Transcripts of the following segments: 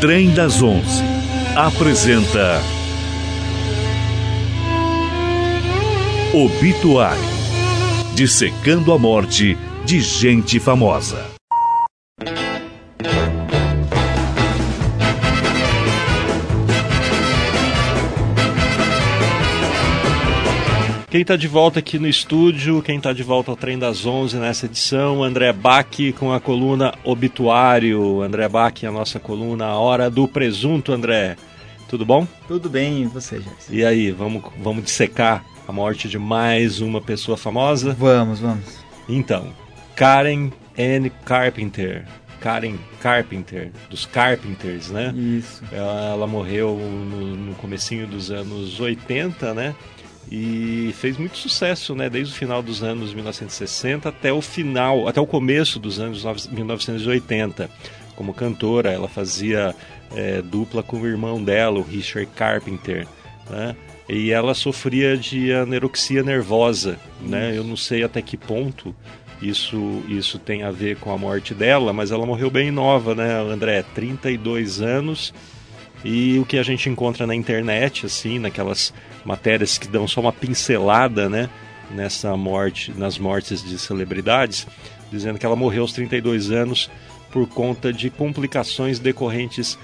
Trem das Onze apresenta Obituário Dissecando a morte de gente famosa. Quem está de volta aqui no estúdio, quem está de volta ao Trem das Onze nessa edição, André Bach com a coluna Obituário. André Bach, a nossa coluna A Hora do Presunto, André. Tudo bom? Tudo bem, e você, Jair? E aí, vamos, vamos dissecar a morte de mais uma pessoa famosa? Vamos, vamos. Então, Karen Anne Carpenter. Karen Carpenter, dos Carpenters, né? Isso. Ela, ela morreu no, no comecinho dos anos 80, né? E fez muito sucesso, né, desde o final dos anos 1960 até o final, até o começo dos anos 1980. Como cantora, ela fazia é, dupla com o irmão dela, o Richard Carpenter, né? E ela sofria de anorexia nervosa, né? Eu não sei até que ponto isso isso tem a ver com a morte dela, mas ela morreu bem nova, né, André? 32 anos e o que a gente encontra na internet, assim, naquelas matérias que dão só uma pincelada, né, nessa morte, nas mortes de celebridades, dizendo que ela morreu aos 32 anos por conta de complicações decorrentes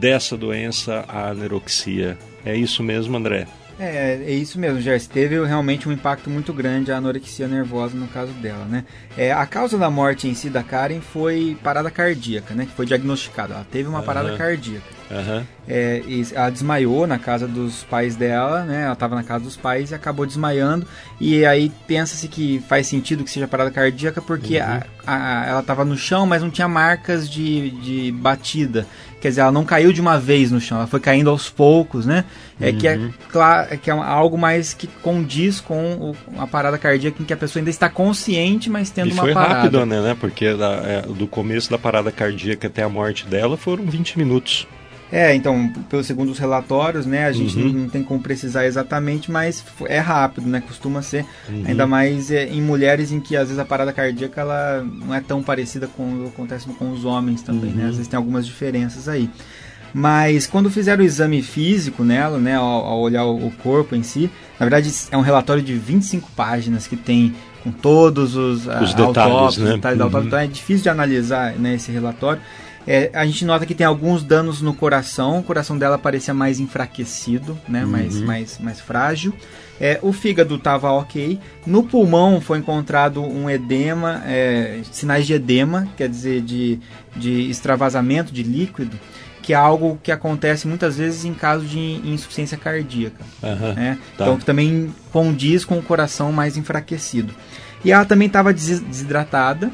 dessa doença, a anorexia. É isso mesmo, André? É, é isso mesmo, Jess. Teve realmente um impacto muito grande a anorexia nervosa no caso dela, né? É, a causa da morte em si da Karen foi parada cardíaca, né? Que foi diagnosticada. Ela teve uma parada cardíaca. Uhum. É, ela desmaiou na casa dos pais dela, né? Ela estava na casa dos pais e acabou desmaiando. E aí pensa-se que faz sentido que seja parada cardíaca porque uhum. a, a, ela estava no chão, mas não tinha marcas de, de batida. Quer dizer, ela não caiu de uma vez no chão, ela foi caindo aos poucos, né? É uhum. que é, claro, que é algo mais que condiz com a parada cardíaca em que a pessoa ainda está consciente, mas tendo e uma foi parada. rápido, né? Porque da, é, do começo da parada cardíaca até a morte dela foram 20 minutos. É, então, pelo segundo os relatórios, né, a gente uhum. não, tem como precisar exatamente, mas é rápido, né, costuma ser, uhum. ainda mais é, em mulheres em que às vezes a parada cardíaca ela não é tão parecida com o que acontece com os homens também, uhum. né, às vezes tem algumas diferenças aí. Mas quando fizeram o exame físico nela, né, ao, ao olhar o, o corpo em si, na verdade é um relatório de 25 páginas que tem com todos os, os detalhes, né? detalhes uhum. então é difícil de analisar né, esse relatório. É, a gente nota que tem alguns danos no coração, o coração dela parecia mais enfraquecido, né? Uhum. mais, mais, mais frágil. É, o fígado estava ok. No pulmão foi encontrado um edema, é, sinais de edema, quer dizer, de, de extravasamento de líquido, que é algo que acontece muitas vezes em caso de insuficiência cardíaca. Uhum, né? tá. Então também condiz com o coração mais enfraquecido. E ela também estava desidratada,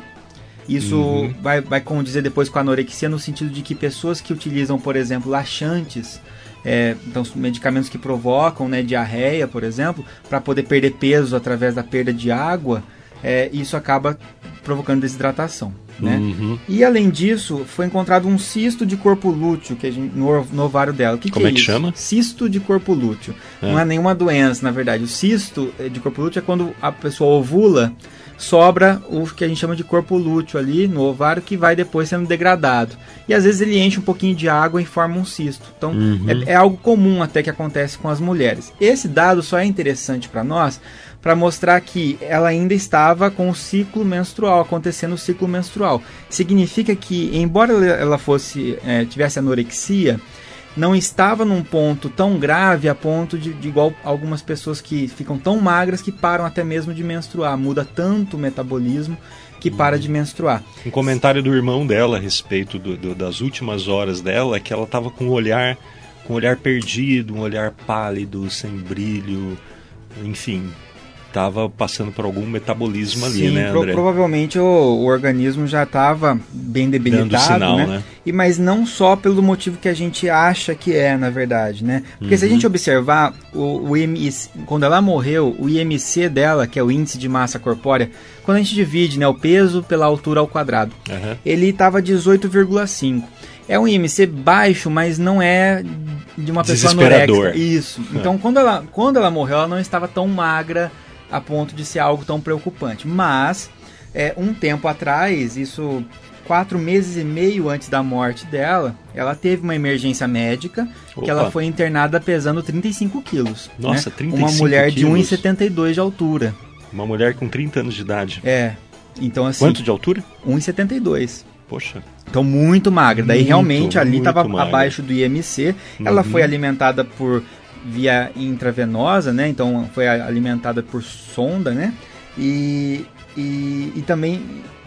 isso uhum. vai, vai condizer depois com a anorexia no sentido de que pessoas que utilizam, por exemplo, laxantes, é, então medicamentos que provocam né, diarreia, por exemplo, para poder perder peso através da perda de água, é, isso acaba provocando desidratação. Né? Uhum. E além disso, foi encontrado um cisto de corpo lúteo que gente, no, no, ovário dela. O que, Como que é, que isso? chama? Cisto de corpo lúteo. É. Não é nenhuma doença, na verdade. O cisto de corpo lúteo é quando a pessoa ovula sobra o que a gente chama de corpo lúteo ali no ovário que vai depois sendo degradado. E às vezes ele enche um pouquinho de água e forma um cisto. Então uhum. é, é, algo comum até que acontece com as mulheres. Esse dado só é interessante para nós para mostrar que ela ainda estava com o ciclo menstrual, acontecendo o ciclo menstrual. Significa que, embora ela fosse é, tivesse anorexia, não estava num ponto tão grave a ponto de, de, igual algumas pessoas que ficam tão magras que param até mesmo de menstruar. Muda tanto o metabolismo que para de menstruar. Um comentário do irmão dela a respeito do, do, das últimas horas dela é que ela estava com um olhar com um olhar perdido, um olhar pálido, sem brilho, enfim, estava passando por algum metabolismo ali, Sim, né, André? Pro, provavelmente o, o, organismo já estava bem debilitado, sinal, né? né? E mas não só pelo motivo que a gente acha que é, na verdade, né? Porque uhum. se a uhum. gente observar o, o IMC, quando ela morreu, o IMC dela, que é o índice de massa corpórea, quando a gente divide, né, o peso pela altura ao quadrado, uhum. ele estava 18,5. É um IMC baixo, mas não é de uma pessoa anorexica. Isso. É. Então, quando ela, quando ela morreu, ela não estava tão magra a ponto de ser algo tão preocupante. Mas, é, um tempo atrás, isso quatro meses e meio antes da morte dela, ela teve uma emergência médica, Opa. que ela foi internada pesando 35 quilos. Nossa, né? 35 Uma mulher quilos. de 1,72 de altura. Uma mulher com 30 anos de idade. É. Então, assim, Quanto de altura? 1,72. Poxa. Então, muito magra. Daí, Muito, realmente, ali estava abaixo do IMC. Ela Uhum. foi alimentada por via intravenosa, né? Então, foi alimentada por sonda, né? E, e, e também,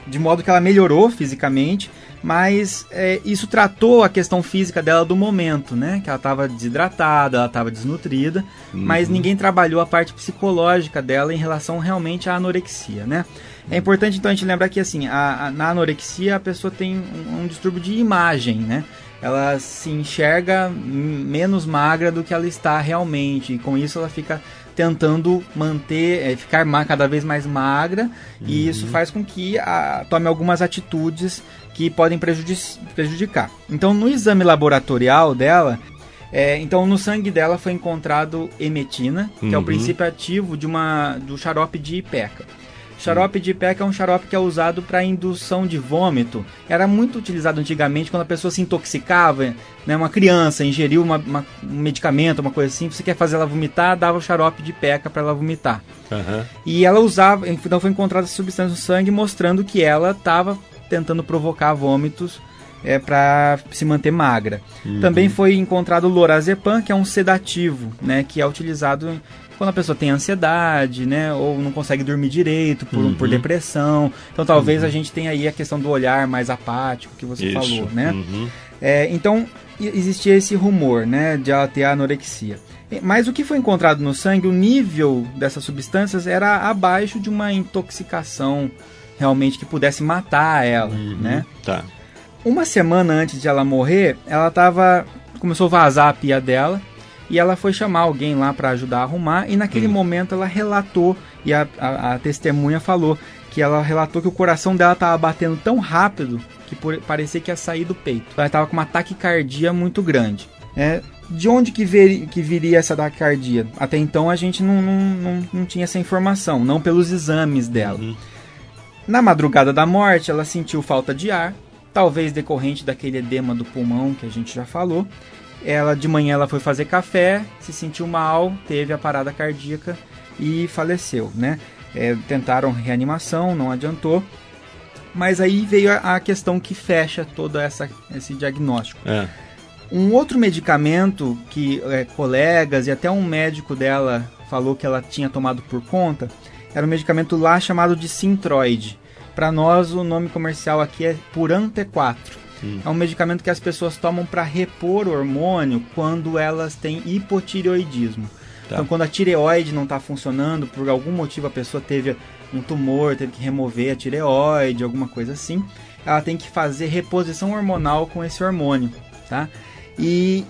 de modo que ela melhorou fisicamente, mas é, isso tratou a questão física dela do momento, né? Que ela estava desidratada, ela estava desnutrida, mas Uhum. ninguém trabalhou a parte psicológica dela em relação realmente à anorexia, né? É importante então a gente lembrar que assim, a- a- na anorexia a pessoa tem um, um distúrbio de imagem, né? Ela se enxerga menos magra do que ela está realmente e com isso ela fica tentando manter, eh, ficar cada vez mais magra e isso faz com que a, tome algumas atitudes que podem prejudicar. Então no exame laboratorial dela é, então, no sangue dela foi encontrado emetina, que é o Uhum. princípio ativo de uma, do xarope de ipeca. Xarope de ipeca é um xarope que é usado para indução de vômito. Era muito utilizado antigamente quando a pessoa se intoxicava, né? Uma criança ingeriu uma- uma- um medicamento, uma coisa assim, você quer fazer ela vomitar, dava o xarope de ipeca para ela vomitar. Aham. E ela usava, então foi encontrada essa substância no sangue mostrando que ela estava tentando provocar vômitos é, para se manter magra. Também foi encontrado o lorazepam, que é um sedativo, né, que é utilizado quando a pessoa tem ansiedade, né, ou não consegue dormir direito por, por depressão. Então talvez a gente tenha aí a questão do olhar mais apático que você Isso. falou, né? Uhum. É, então existia esse rumor, né, de ela ter anorexia. Mas o que foi encontrado no sangue, o nível dessas substâncias era abaixo de uma intoxicação realmente que pudesse matar ela, né? Tá. Uma semana antes de ela morrer, ela tava começou a vazar a pia dela e ela foi chamar alguém lá para ajudar a arrumar e naquele momento ela relatou e a, a- a testemunha falou que ela relatou que o coração dela estava batendo tão rápido que por- parecia que ia sair do peito. Ela estava com uma taquicardia muito grande. É, de onde que, ver- que viria essa taquicardia? Até então a gente não, não, não, não tinha essa informação, não pelos exames dela. Uhum. Na madrugada da morte, ela sentiu falta de ar, talvez decorrente daquele edema do pulmão que a gente já falou. Ela de manhã ela foi fazer café, se sentiu mal, teve a parada cardíaca e faleceu, né? É, tentaram reanimação, não adiantou. Mas aí veio a, a questão que fecha todo essa, esse diagnóstico. É. Um outro medicamento que é, colegas e até um médico dela falou que ela tinha tomado por conta era um medicamento lá chamado de Sintroid. Para nós, o nome comercial aqui é Puran T4. Hum. É um medicamento que as pessoas tomam para repor hormônio quando elas têm hipotireoidismo. Tá. Então, quando a tireoide não está funcionando, por algum motivo a pessoa teve um tumor, teve que remover a tireoide, alguma coisa assim, ela tem que fazer reposição hormonal com esse hormônio, tá? E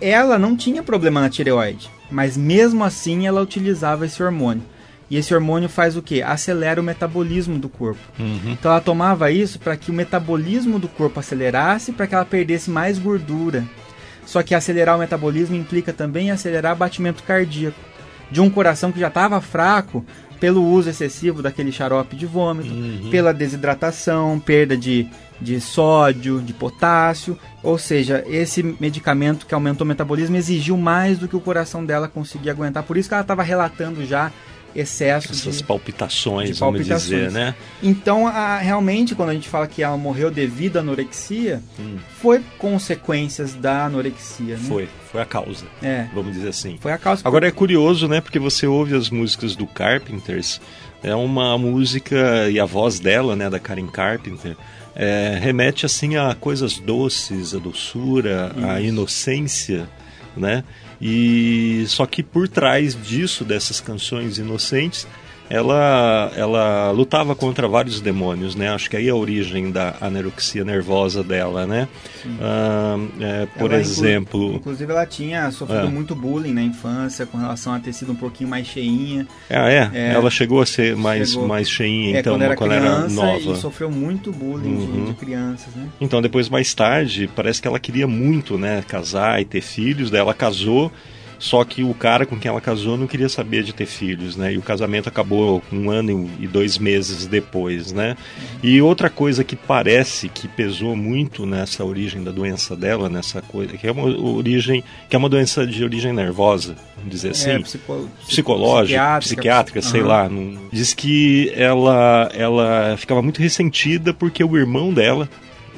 ela não tinha problema na tireoide, mas mesmo assim ela utilizava esse hormônio. E esse hormônio faz o que? Acelera o metabolismo do corpo. Uhum. Então ela tomava isso para que o metabolismo do corpo acelerasse, para que ela perdesse mais gordura. Só que acelerar o metabolismo implica também acelerar o batimento cardíaco de um coração que já estava fraco pelo uso excessivo daquele xarope de vômito, Uhum. pela desidratação, perda de, de sódio, de potássio. Ou seja, esse medicamento que aumentou o metabolismo exigiu mais do que o coração dela conseguia aguentar. Por isso que ela estava relatando já excesso Essas de, palpitações, de vamos dizer, palpitações. né? então, a- realmente, quando a gente fala que ela morreu devido à anorexia, Hum. foi consequências da anorexia, né? Foi, foi a causa, É, vamos dizer assim. foi a causa. Agora é curioso, né? Porque você ouve as músicas do Carpenters, é uma música e a voz dela, né, da Karen Carpenter, é, remete assim a coisas doces, a doçura, a inocência, né? E só que por trás disso, dessas canções inocentes, ela, ela lutava contra vários demônios, né? Acho que aí é a origem da anorexia nervosa dela, né? Ah, é, por Ela, inclu- exemplo, Inclusive, ela tinha sofrido É. muito bullying na infância com relação a ter sido um pouquinho mais cheinha. Ah, é? É. Ela chegou a ser mais, Chegou. mais cheinha, é, então, quando era criança nova. e sofreu muito bullying de- Uhum. de, crianças, né? Então, depois, mais tarde, parece que ela queria muito, né, casar e ter filhos, daí ela casou Só que o cara com quem ela casou não queria saber de ter filhos, né? E o casamento acabou um ano e dois meses depois, né? E outra coisa que parece que pesou muito nessa origem da doença dela, nessa coisa, que é uma origem, que é uma doença de origem nervosa, vamos dizer assim, É, psico- psicológica, psiquiátrica, psiquiátrica, sei Aham. lá. não- Diz que ela, ela ficava muito ressentida porque o irmão dela,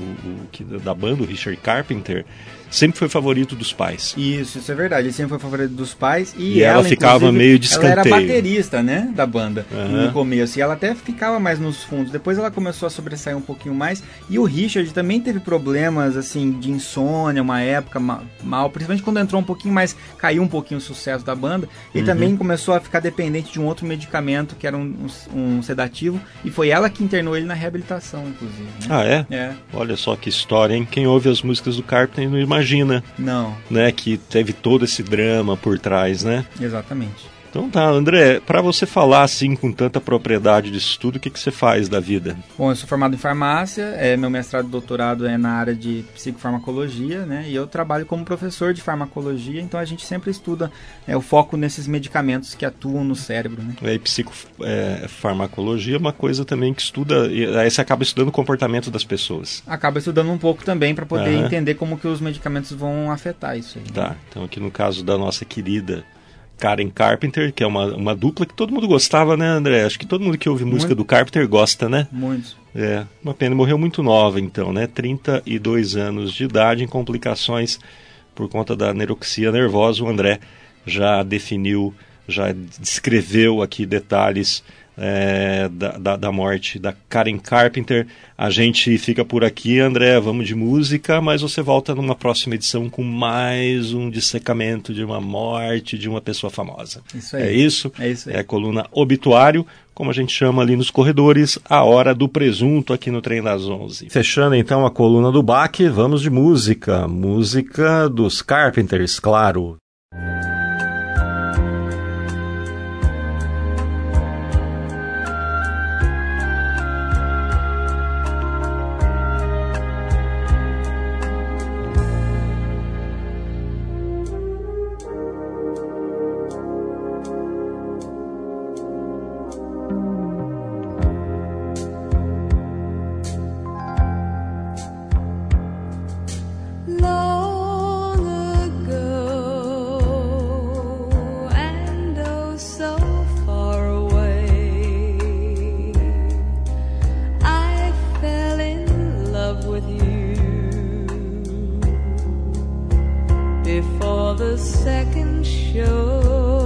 o, que da banda, o Richard Carpenter, sempre foi favorito dos pais. Isso, isso é verdade. Ele sempre foi favorito dos pais e, E ela ficava inclusive, meio de Ela era baterista, né, da banda Aham. no começo. E ela até ficava mais nos fundos. Depois ela começou a sobressair um pouquinho mais. E o Richard também teve problemas, assim, de insônia, uma época ma- mal. Principalmente quando entrou um pouquinho mais, caiu um pouquinho o sucesso da banda. Ele Uhum. também começou a ficar dependente de um outro medicamento, que era um, um- um sedativo. E foi ela que internou ele na reabilitação, inclusive. né? Ah, é? É, Olha só que história, hein? Quem ouve as músicas do Carpenter não imagina, não, né, que teve todo esse drama por trás, né? exatamente. Então tá, André, para você falar assim com tanta propriedade disso tudo, o que, que você faz da vida? Bom, eu sou formado em farmácia, é, meu mestrado e doutorado é na área de psicofarmacologia, né? E eu trabalho como professor de farmacologia, então a gente sempre estuda é, o foco nesses medicamentos que atuam no cérebro, né? É, psicofarmacologia é uma coisa também que estuda, e aí você acaba estudando o comportamento das pessoas. Acaba estudando um pouco também para poder Aham. entender como que os medicamentos vão afetar isso aí. né? Tá, então aqui no caso da nossa querida Karen Carpenter, que é uma, uma dupla que todo mundo gostava, né, André? Acho que todo mundo que ouve música Muito. do Carpenter gosta, né? Muitos. É, uma pena, morreu muito nova então, né? 32 anos de idade em complicações por conta da neuroxia nervosa. O André já definiu, já descreveu aqui detalhes é, da, da, da morte da Karen Carpenter. A gente fica por aqui, André, vamos de música, mas você volta numa próxima edição com mais um dissecamento de uma morte de uma pessoa famosa. Isso aí. É isso? É isso aí. É a coluna Obituário, como a gente chama ali nos corredores, a hora do presunto aqui no Trem das 11. Fechando então a coluna do Baque, vamos de música. Música dos Carpenters, claro. The second show,